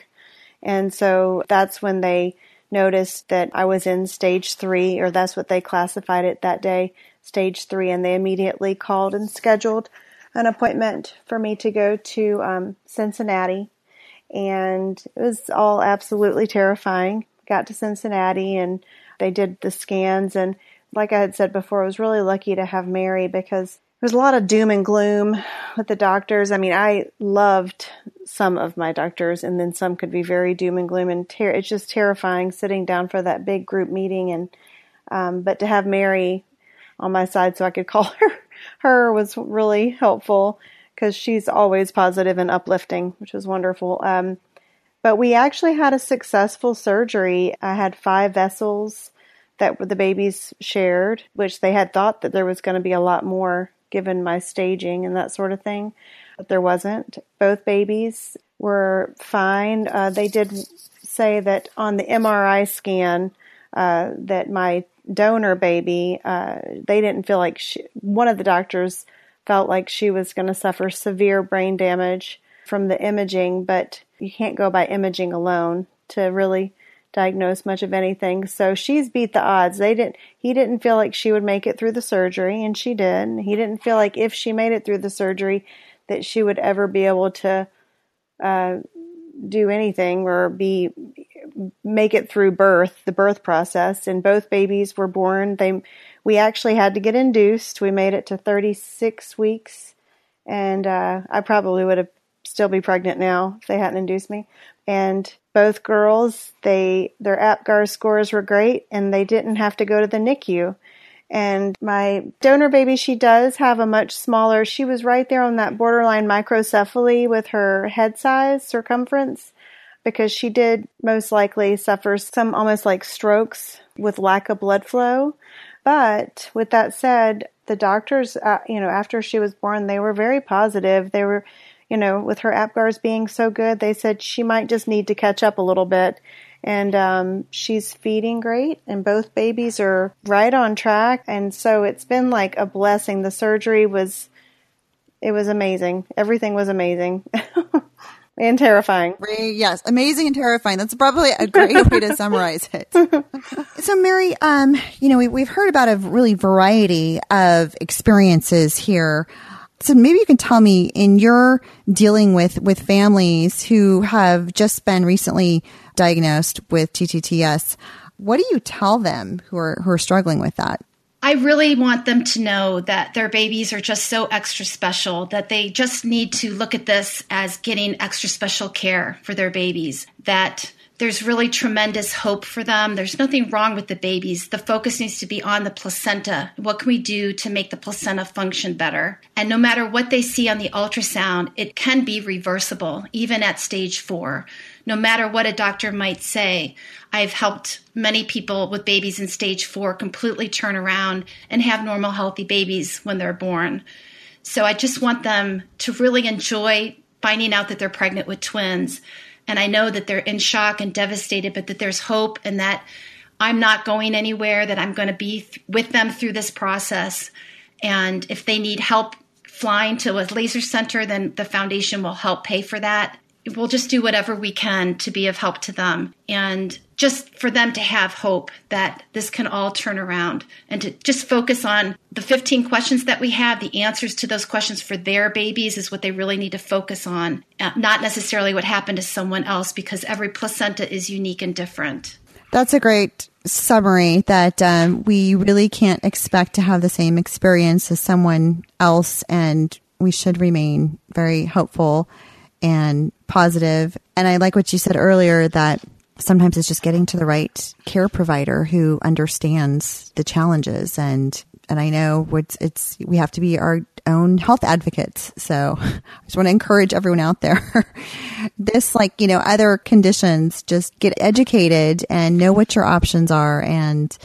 And so that's when they noticed that I was in stage three, or that's what they classified it that day, stage three, and they immediately called and scheduled an appointment for me to go to um, Cincinnati. And it was all absolutely terrifying. Got to Cincinnati and they did the scans. And like I had said before, I was really lucky to have Mary because there's a lot of doom and gloom with the doctors. I mean, I loved some of my doctors, and then some could be very doom and gloom, and ter- it's just terrifying sitting down for that big group meeting. And um, but to have Mary on my side so I could (laughs) call her her was really helpful because she's always positive and uplifting, which was wonderful. Um, but we actually had a successful surgery. I had five vessels that the babies shared, which they had thought that there was going to be a lot more given my staging and that sort of thing, but there wasn't. Both babies were fine. Uh, they did say that on the MRI scan uh, that my donor baby, uh, they didn't feel like she, one of the doctors felt like she was going to suffer severe brain damage from the imaging, but you can't go by imaging alone to really diagnose much of anything. So she's beat the odds. They didn't he didn't feel like she would make it through the surgery and she did. He didn't feel like if she made it through the surgery that she would ever be able to uh, do anything or be make it through birth, the birth process. And both babies were born. They we actually had to get induced. We made it to 36 weeks, and uh, I probably would have still be pregnant now if they hadn't induced me. And both girls, they their APGAR scores were great, and they didn't have to go to the NICU. And my donor baby, she does have a much smaller. She was right there on that borderline microcephaly with her head size circumference because she did most likely suffer some almost like strokes with lack of blood flow. But with that said, the doctors, uh, you know, after she was born, they were very positive. They were, you know, with her APGARs being so good, they said she might just need to catch up a little bit. And um, she's feeding great, and both babies are right on track. And so it's been like a blessing. The surgery was, it was amazing. Everything was amazing. (laughs) and terrifying. Yes, amazing and terrifying. That's probably a great (laughs) way to summarize it. (laughs) So, Mary, um, you know, we, we've heard about a really variety of experiences here. So maybe you can tell me in your dealing with, with families who have just been recently diagnosed with TTTS, what do you tell them who are, who are struggling with that? I really want them to know that their babies are just so extra special that they just need to look at this as getting extra special care for their babies. That there's really tremendous hope for them. There's nothing wrong with the babies. The focus needs to be on the placenta. What can we do to make the placenta function better? And no matter what they see on the ultrasound, it can be reversible, even at stage four no matter what a doctor might say. I've helped many people with babies in stage four completely turn around and have normal, healthy babies when they're born. So I just want them to really enjoy finding out that they're pregnant with twins. And I know that they're in shock and devastated, but that there's hope and that I'm not going anywhere, that I'm going to be th- with them through this process. And if they need help flying to a laser center, then the foundation will help pay for that we'll just do whatever we can to be of help to them. And just for them to have hope that this can all turn around and to just focus on the 15 questions that we have the answers to those questions for their babies is what they really need to focus on uh, not necessarily what happened to someone else because every placenta is unique and different. That's a great summary that um, we really can't expect to have the same experience as someone else and we should remain very hopeful and positive. And I like what you said earlier that sometimes it's just getting to the right care provider who understands the challenges and and I know it's, it's, we have to be our own health advocates. So (laughs) I just want to encourage everyone out there. (laughs) this, like, you know, other conditions, just get educated and know what your options are and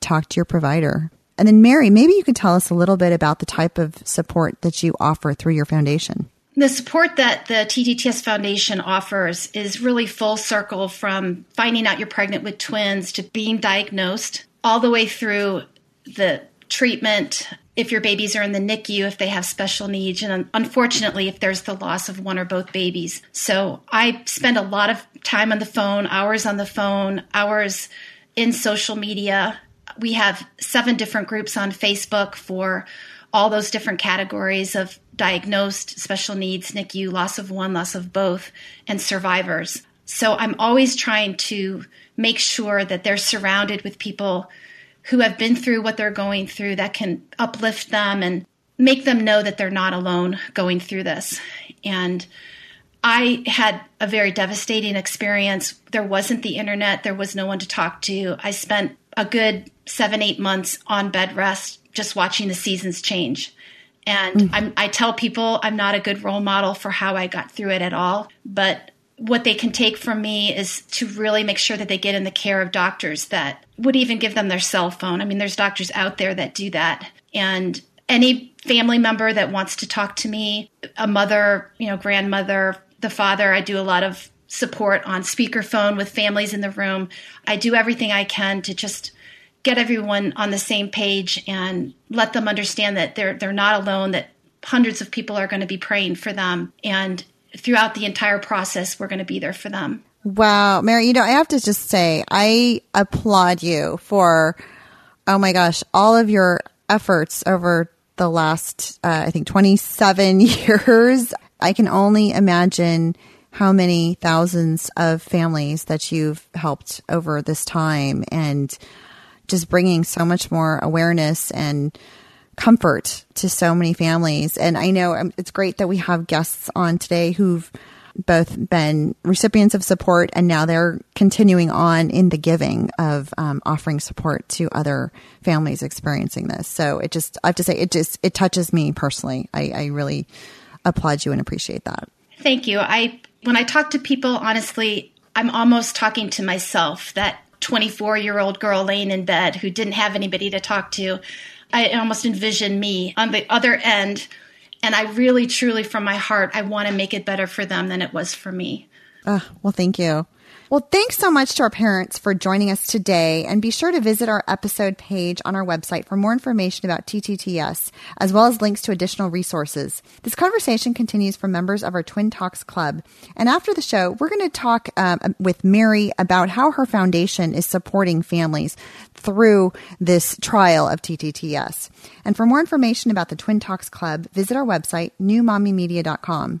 talk to your provider. And then, Mary, maybe you could tell us a little bit about the type of support that you offer through your foundation. The support that the TTTS Foundation offers is really full circle from finding out you're pregnant with twins to being diagnosed, all the way through the treatment if your babies are in the NICU, if they have special needs, and unfortunately, if there's the loss of one or both babies. So I spend a lot of time on the phone, hours on the phone, hours in social media. We have seven different groups on Facebook for all those different categories of diagnosed special needs, NICU, loss of one, loss of both, and survivors. So I'm always trying to make sure that they're surrounded with people who have been through what they're going through that can uplift them and make them know that they're not alone going through this. And I had a very devastating experience. There wasn't the internet, there was no one to talk to. I spent a good seven, eight months on bed rest just watching the seasons change. And mm. i tell people I'm not a good role model for how I got through it at all. But what they can take from me is to really make sure that they get in the care of doctors that would even give them their cell phone. I mean, there's doctors out there that do that. And any family member that wants to talk to me, a mother, you know, grandmother, the father, I do a lot of support on speakerphone with families in the room. I do everything I can to just get everyone on the same page and let them understand that they're they're not alone that hundreds of people are going to be praying for them and throughout the entire process we're going to be there for them. Wow, Mary, you know, I have to just say I applaud you for oh my gosh, all of your efforts over the last uh, I think 27 (laughs) years. I can only imagine how many thousands of families that you've helped over this time and just bringing so much more awareness and comfort to so many families. And I know um, it's great that we have guests on today who've both been recipients of support and now they're continuing on in the giving of um, offering support to other families experiencing this. So it just, I have to say, it just, it touches me personally. I, I really applaud you and appreciate that. Thank you. I, when I talk to people, honestly, I'm almost talking to myself that 24 year old girl laying in bed who didn't have anybody to talk to. I almost envision me on the other end. And I really, truly, from my heart, I want to make it better for them than it was for me. Uh, well, thank you. Well, thanks so much to our parents for joining us today. And be sure to visit our episode page on our website for more information about TTTS, as well as links to additional resources. This conversation continues from members of our Twin Talks Club. And after the show, we're going to talk um, with Mary about how her foundation is supporting families through this trial of TTTS. And for more information about the Twin Talks Club, visit our website, newmommymedia.com.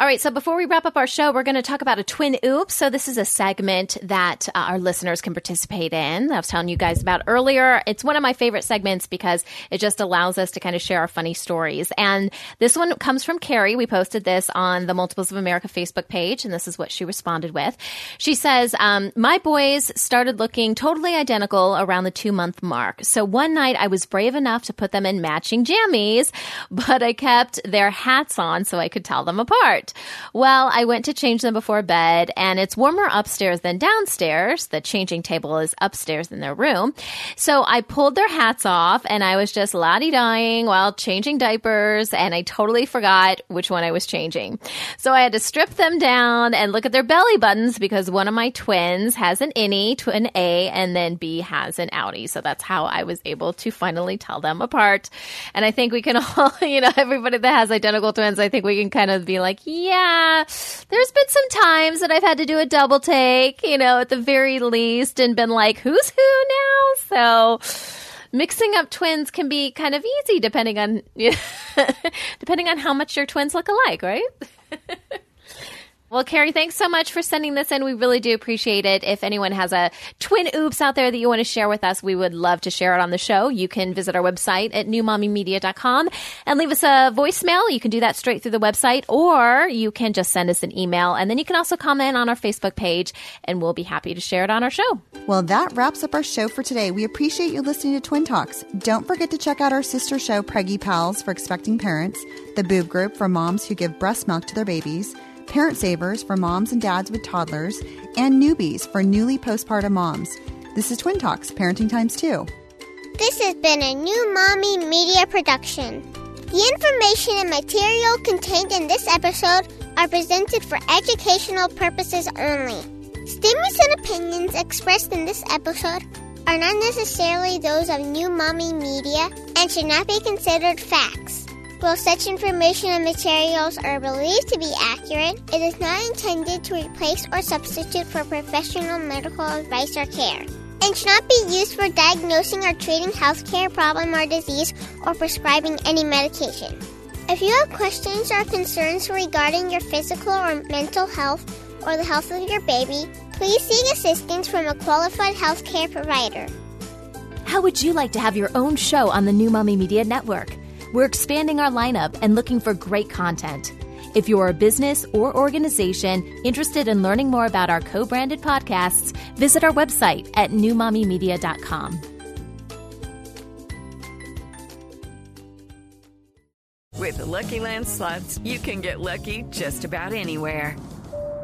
All right, so before we wrap up our show, we're going to talk about a twin oops. So this is a segment that uh, our listeners can participate in. I was telling you guys about earlier. It's one of my favorite segments because it just allows us to kind of share our funny stories. And this one comes from Carrie. We posted this on the Multiples of America Facebook page, and this is what she responded with. She says, um, "My boys started looking totally identical around the two month mark. So one night I was brave enough to put them in matching jammies, but I kept their hats on so I could tell them apart." Well, I went to change them before bed, and it's warmer upstairs than downstairs. The changing table is upstairs in their room. So I pulled their hats off, and I was just lottie dying while changing diapers, and I totally forgot which one I was changing. So I had to strip them down and look at their belly buttons because one of my twins has an innie, twin A, and then B has an outie. So that's how I was able to finally tell them apart. And I think we can (laughs) all, you know, everybody that has identical twins, I think we can kind of be like, there's been some times that I've had to do a double take, you know, at the very least, and been like, who's who now? So mixing up twins can be kind of easy depending on (laughs) depending on how much your twins look alike, right? (laughs) Well, Carrie, thanks so much for sending this in. We really do appreciate it. If anyone has a twin oops out there that you want to share with us, we would love to share it on the show. You can visit our website at newmommymedia.com and leave us a voicemail. You can do that straight through the website, or you can just send us an email. And then you can also comment on our Facebook page, and we'll be happy to share it on our show. Well, that wraps up our show for today. We appreciate you listening to Twin Talks. Don't forget to check out our sister show, Preggy Pals, for expecting parents, the Boob Group for moms who give breast milk to their babies Parent Savers for moms and dads with toddlers, and Newbies for newly postpartum moms. This is Twin Talks, Parenting Times 2. This has been a new Mommy Media production. The information and material contained in this episode are presented for educational purposes only. Statements and opinions expressed in this episode are not necessarily those of New Mommy Media and should not be considered facts. While such information and materials are believed to be accurate, it is not intended to replace or substitute for professional medical advice or care, and should not be used for diagnosing or treating healthcare problem or disease or prescribing any medication. If you have questions or concerns regarding your physical or mental health or the health of your baby, please seek assistance from a qualified healthcare provider. How would you like to have your own show on the New Mommy Media Network? We're expanding our lineup and looking for great content. If you're a business or organization interested in learning more about our co branded podcasts, visit our website at newmommymedia.com. With the Lucky Land slots, you can get lucky just about anywhere.